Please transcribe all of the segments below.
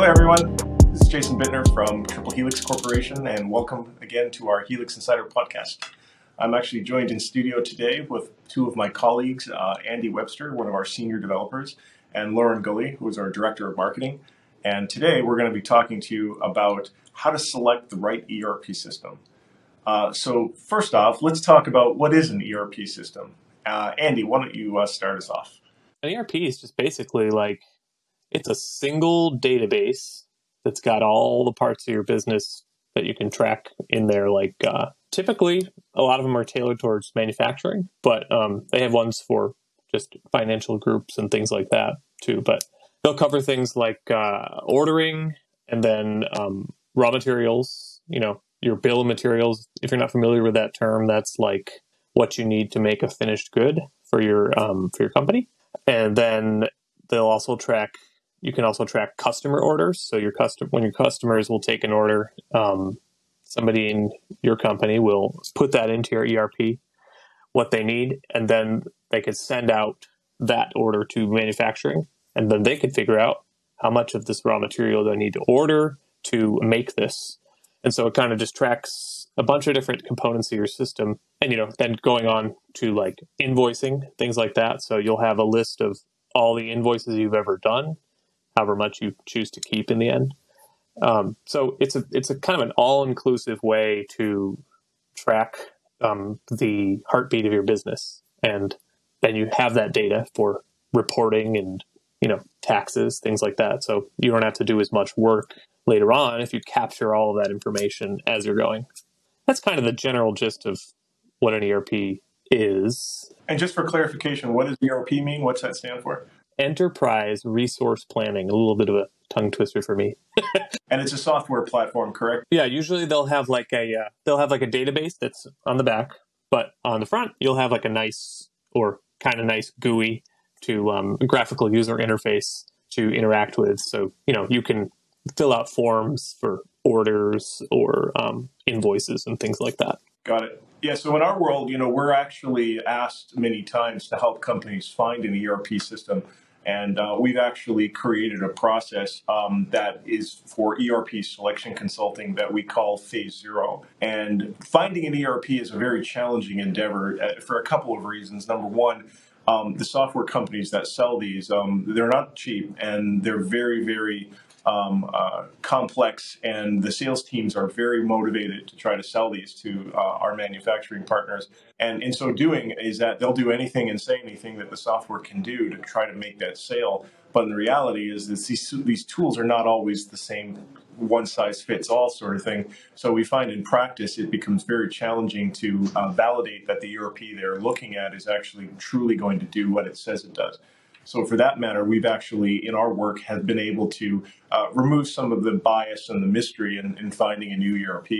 Hello, everyone. This is Jason Bittner from Triple Helix Corporation, and welcome again to our Helix Insider podcast. I'm actually joined in studio today with two of my colleagues, uh, Andy Webster, one of our senior developers, and Lauren Gulli, who is our director of marketing. And today we're going to be talking to you about how to select the right ERP system. Uh, so, first off, let's talk about what is an ERP system. Uh, Andy, why don't you uh, start us off? An ERP is just basically like it's a single database that's got all the parts of your business that you can track in there. Like uh, typically, a lot of them are tailored towards manufacturing, but um, they have ones for just financial groups and things like that too. But they'll cover things like uh, ordering and then um, raw materials. You know, your bill of materials. If you're not familiar with that term, that's like what you need to make a finished good for your um, for your company. And then they'll also track you can also track customer orders. So your custom when your customers will take an order, um, somebody in your company will put that into your ERP, what they need, and then they could send out that order to manufacturing, and then they could figure out how much of this raw material they need to order to make this. And so it kind of just tracks a bunch of different components of your system, and you know, then going on to like invoicing things like that. So you'll have a list of all the invoices you've ever done however much you choose to keep in the end. Um, so it's a it's a kind of an all inclusive way to track um, the heartbeat of your business, and then you have that data for reporting and you know taxes, things like that. So you don't have to do as much work later on if you capture all of that information as you're going. That's kind of the general gist of what an ERP is. And just for clarification, what does ERP mean? What's that stand for? Enterprise resource planning. A little bit of a tongue twister for me. and it's a software platform, correct? Yeah, usually they'll have like a uh, they'll have like a database that's on the back, but on the front you'll have like a nice or kind of nice GUI to um, graphical user interface to interact with. So you know you can fill out forms for orders or um, invoices and things like that. Got it. Yeah, so in our world, you know, we're actually asked many times to help companies find an ERP system and uh, we've actually created a process um, that is for ERP selection consulting that we call Phase Zero. And finding an ERP is a very challenging endeavor uh, for a couple of reasons. Number one, um, the software companies that sell these, um, they're not cheap and they're very, very um, uh, complex, and the sales teams are very motivated to try to sell these to uh, our manufacturing partners. And in so doing, is that they'll do anything and say anything that the software can do to try to make that sale. But in reality, is that these these tools are not always the same one size fits all sort of thing. So we find in practice it becomes very challenging to uh, validate that the ERP they're looking at is actually truly going to do what it says it does. So for that matter, we've actually, in our work, have been able to uh, remove some of the bias and the mystery in, in finding a new ERP.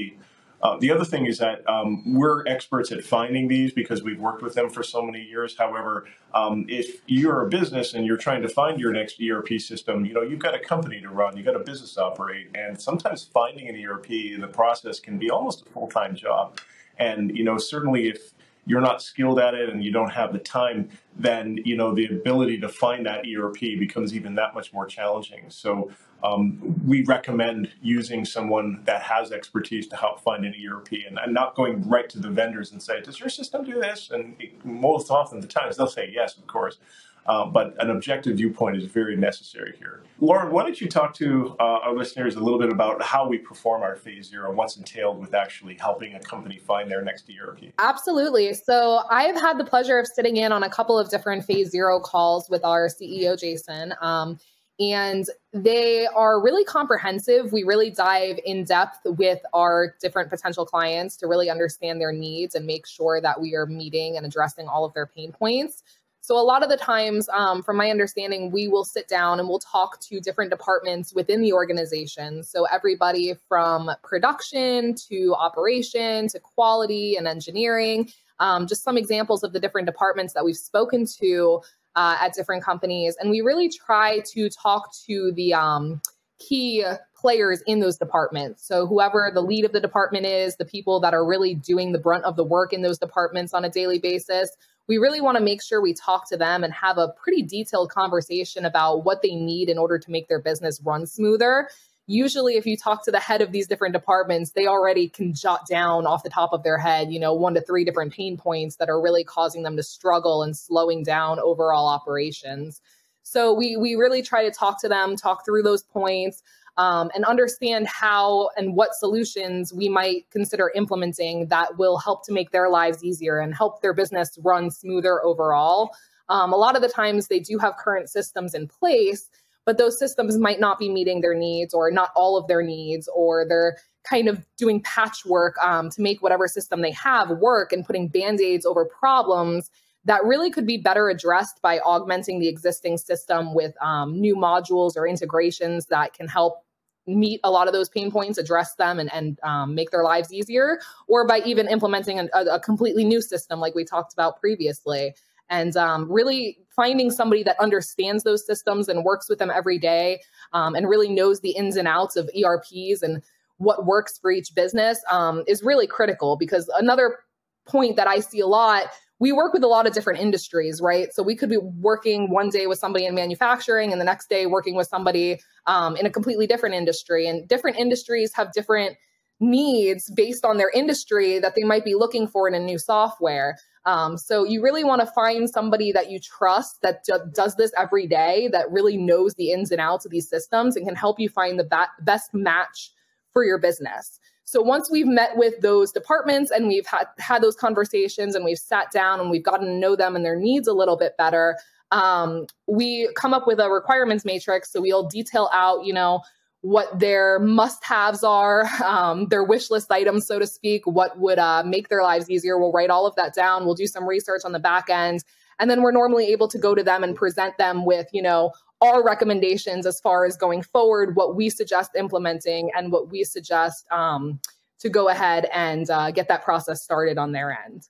Uh, the other thing is that um, we're experts at finding these because we've worked with them for so many years. However, um, if you're a business and you're trying to find your next ERP system, you know you've got a company to run, you've got a business to operate, and sometimes finding an ERP in the process can be almost a full-time job. And you know certainly if you're not skilled at it and you don't have the time, then you know the ability to find that ERP becomes even that much more challenging. So um, we recommend using someone that has expertise to help find an ERP and, and, not going right to the vendors and say, "Does your system do this?" And most often the times they'll say, "Yes, of course." Uh, but an objective viewpoint is very necessary here. Lauren, why don't you talk to uh, our listeners a little bit about how we perform our phase zero and what's entailed with actually helping a company find their next ERP? Absolutely. So I've had the pleasure of sitting in on a couple of different phase zero calls with our CEO, Jason. Um, and they are really comprehensive. We really dive in depth with our different potential clients to really understand their needs and make sure that we are meeting and addressing all of their pain points. So, a lot of the times, um, from my understanding, we will sit down and we'll talk to different departments within the organization. So, everybody from production to operation to quality and engineering. Um, just some examples of the different departments that we've spoken to uh, at different companies. And we really try to talk to the um, key players in those departments. So, whoever the lead of the department is, the people that are really doing the brunt of the work in those departments on a daily basis, we really want to make sure we talk to them and have a pretty detailed conversation about what they need in order to make their business run smoother. Usually if you talk to the head of these different departments they already can jot down off the top of their head you know one to three different pain points that are really causing them to struggle and slowing down overall operations. So we we really try to talk to them talk through those points um, and understand how and what solutions we might consider implementing that will help to make their lives easier and help their business run smoother overall. Um, a lot of the times they do have current systems in place but those systems might not be meeting their needs or not all of their needs or they're kind of doing patchwork um, to make whatever system they have work and putting band-aids over problems that really could be better addressed by augmenting the existing system with um, new modules or integrations that can help meet a lot of those pain points, address them, and, and um, make their lives easier, or by even implementing a, a completely new system like we talked about previously. And um, really finding somebody that understands those systems and works with them every day um, and really knows the ins and outs of ERPs and what works for each business um, is really critical because another point that I see a lot we work with a lot of different industries, right? So we could be working one day with somebody in manufacturing and the next day working with somebody um, in a completely different industry. And different industries have different needs based on their industry that they might be looking for in a new software. Um, so you really want to find somebody that you trust that d- does this every day, that really knows the ins and outs of these systems and can help you find the ba- best match for your business. So once we've met with those departments and we've had had those conversations and we've sat down and we've gotten to know them and their needs a little bit better, um, we come up with a requirements matrix. So we'll detail out, you know, what their must haves are, um, their wish list items, so to speak, what would uh, make their lives easier. We'll write all of that down. We'll do some research on the back end. And then we're normally able to go to them and present them with, you know, our recommendations as far as going forward, what we suggest implementing, and what we suggest um, to go ahead and uh, get that process started on their end.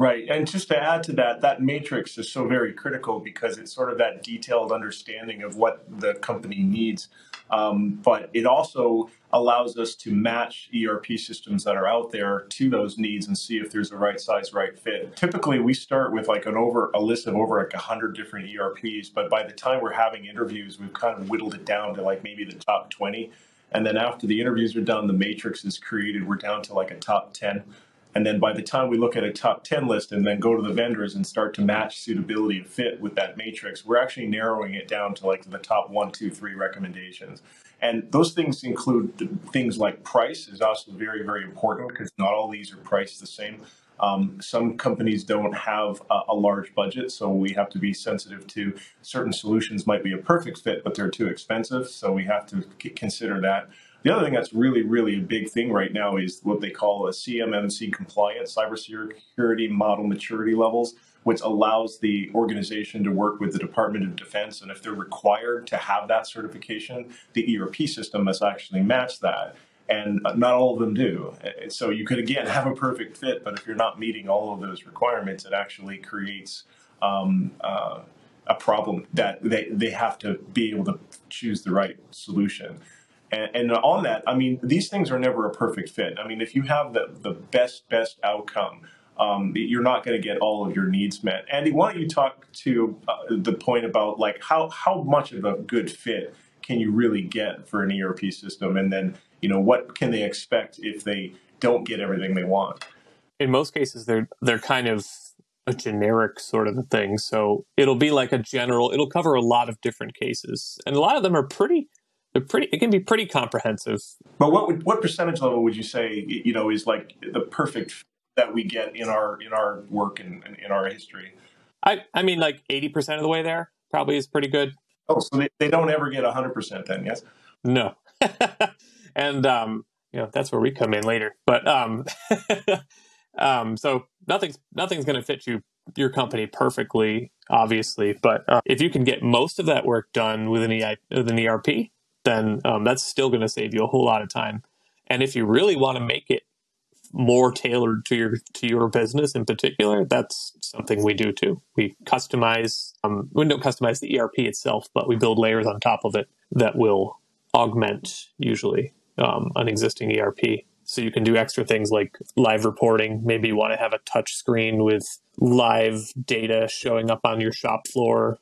Right. And just to add to that, that matrix is so very critical because it's sort of that detailed understanding of what the company needs. Um, but it also allows us to match ERP systems that are out there to those needs and see if there's a right size, right fit. Typically, we start with like an over a list of over like 100 different ERPs, but by the time we're having interviews, we've kind of whittled it down to like maybe the top 20. And then after the interviews are done, the matrix is created. We're down to like a top 10. And then by the time we look at a top 10 list and then go to the vendors and start to match suitability and fit with that matrix, we're actually narrowing it down to like the top one, two, three recommendations. And those things include things like price is also very, very important because not all these are priced the same. Um, some companies don't have a, a, large budget, so we have to be sensitive to certain solutions might be a perfect fit, but they're too expensive. So we have to consider that. The other thing that's really, really a big thing right now is what they call a CMMC compliant cybersecurity model maturity levels, which allows the organization to work with the Department of Defense. And if they're required to have that certification, the ERP system must actually match that. And not all of them do. So you could, again, have a perfect fit, but if you're not meeting all of those requirements, it actually creates um, uh, a problem that they, they have to be able to choose the right solution. And, and, on that, I mean, these things are never a perfect fit. I mean, if you have the, the best, best outcome, um, you're not going to get all of your needs met. Andy, why don't you talk to uh, the point about like how, how much of a good fit can you really get for an ERP system? And then, you know, what can they expect if they don't get everything they want? In most cases, they're, they're kind of a generic sort of a thing. So it'll be like a general, it'll cover a lot of different cases. And a lot of them are pretty, pretty it can be pretty comprehensive. But what would, what percentage level would you say you know is like the perfect that we get in our in our work and in, in, our history? I i mean like 80% of the way there probably is pretty good. Oh so they, they don't ever get 100% then yes? No. And um you know that's where we come in later. But um um so nothing's nothing's going to fit you your company perfectly obviously. But uh, if you can get most of that work done with an, EI, with an erp then um, that's still going to save you a whole lot of time. And if you really want to make it more tailored to your to your business in particular, that's something we do too. We customize. Um, we don't customize the ERP itself, but we build layers on top of it that will augment usually um, an existing ERP. So you can do extra things like live reporting. Maybe you want to have a touch screen with live data showing up on your shop floor,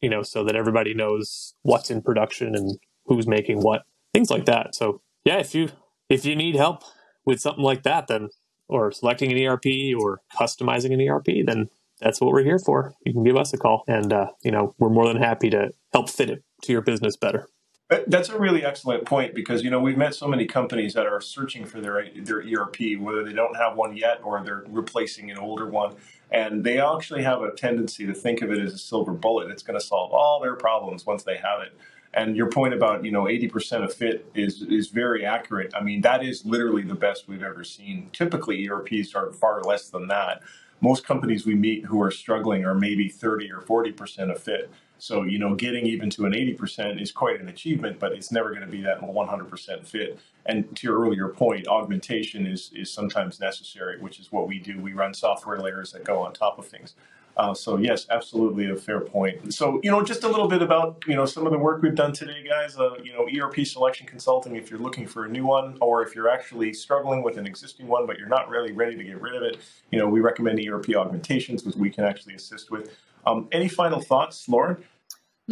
you know, so that everybody knows what's in production and who's making what, things like that. So yeah, if you if you need help with something like that, then or selecting an ERP or customizing an ERP, then that's what we're here for. You can give us a call, and uh, you know we're more than happy to help fit it to your business better. That's a really excellent point because you know we've met so many companies that are searching for their their ERP, whether they don't have one yet or they're replacing an older one, and they actually have a tendency to think of it as a silver bullet. It's going to solve all their problems once they have it. And your point about you know 80% of fit is is very accurate. I mean that is literally the best we've ever seen. Typically ERPs are far less than that. Most companies we meet who are struggling are maybe 30 or 40% of fit. So, you know, getting even to an 80% is quite an achievement, but it's never going to be that 100% fit. And to your earlier point, augmentation is, is sometimes necessary, which is what we do. We run software layers that go on top of things. Uh, so yes, absolutely a fair point. So you know, just a little bit about you know some of the work we've done today, guys. Uh, you know, ERP selection consulting. If you're looking for a new one, or if you're actually struggling with an existing one, but you're not really ready to get rid of it, you know, we recommend ERP augmentations, which we can actually assist with. Um, any final thoughts, Lauren?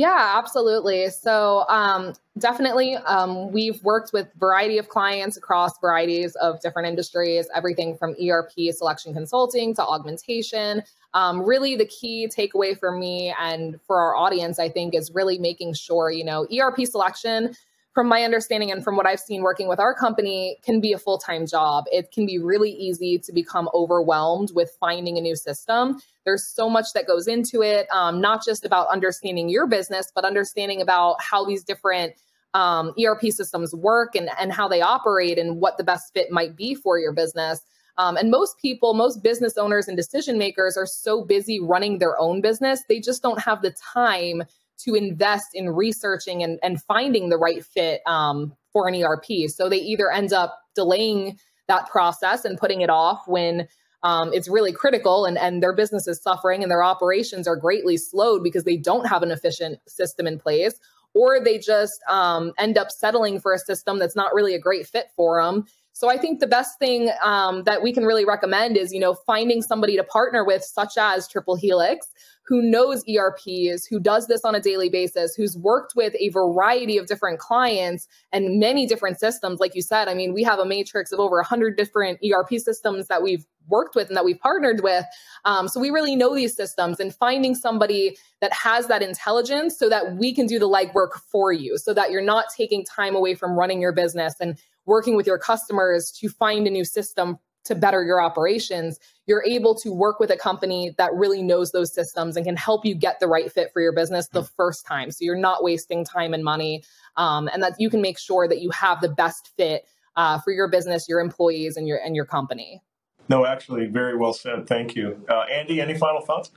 Yeah, absolutely. So um, definitely, um, we've worked with variety of clients across varieties of different industries, everything from ERP selection consulting to augmentation. Um, really, the key takeaway for me and for our audience, I think, is really making sure you know ERP selection from my understanding and from what I've seen working with our company, can be a full time job. It can be really easy to become overwhelmed with finding a new system. There's so much that goes into it, um, not just about understanding your business, but understanding about how these different um, ERP systems work and, and how they operate and what the best fit might be for your business. Um, and most people, most business owners and decision makers are so busy running their own business, they just don't have the time to invest in researching and, and finding the right fit um, for an ERP. So they either end up delaying that process and putting it off when um, it's really critical and, and their business is suffering and their operations are greatly slowed because they don't have an efficient system in place or they just um, end up settling for a system that's not really a great fit for them so I think the best thing um, that we can really recommend is, you know, finding somebody to partner with, such as Triple Helix, who knows ERPs, who does this on a daily basis, who's worked with a variety of different clients and many different systems. Like you said, I mean, we have a matrix of over 100 different ERP systems that we've worked with and that we've partnered with. Um, so we really know these systems and finding somebody that has that intelligence so that we can do the legwork for you so that you're not taking time away from running your business and working with your customers to find a new system to better your operations, you're able to work with a company that really knows those systems and can help you get the right fit for your business the first time. So you're not wasting time and money, um, and that you can make sure that you have the best fit uh, for your business, your employees, and your and your company. No, actually, very well said. Thank you, uh, Andy. Any final thoughts?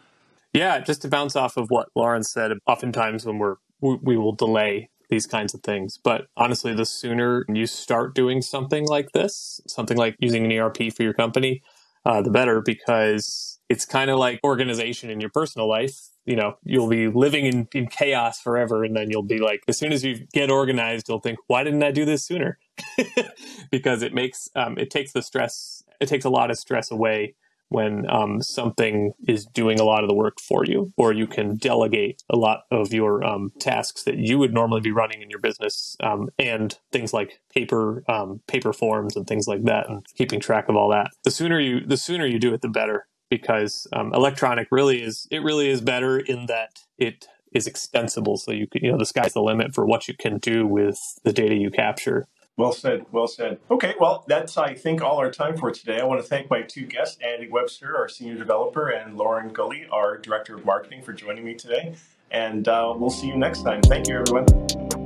Yeah, just to bounce off of what Lauren said. Oftentimes, when we're we, we will delay these kinds of things. But honestly, the sooner you start doing something like this, something like using an ERP for your company, uh, the better because it's kind of like organization in your personal life. You know, you'll be living in, in chaos forever. And then you'll be like, as soon as you get organized, you'll think, why didn't I do this sooner? because it makes, um, it takes the stress, it takes a lot of stress away when um, something is doing a lot of the work for you, or you can delegate a lot of your um, tasks that you would normally be running in your business, um, and things like paper um, paper forms and things like that, and keeping track of all that. The sooner you the sooner you do it, the better, because um, electronic really is it really is better in that it is extensible. So you can, you know the sky's the limit for what you can do with the data you capture. Well said. Well said. Okay, well, that's, I think, all our time for today. I want to thank my two guests, Andy Webster, our senior developer, and Lauren Gulli, our director of marketing, for joining me today. And uh, we'll see you next time. Thank you, everyone.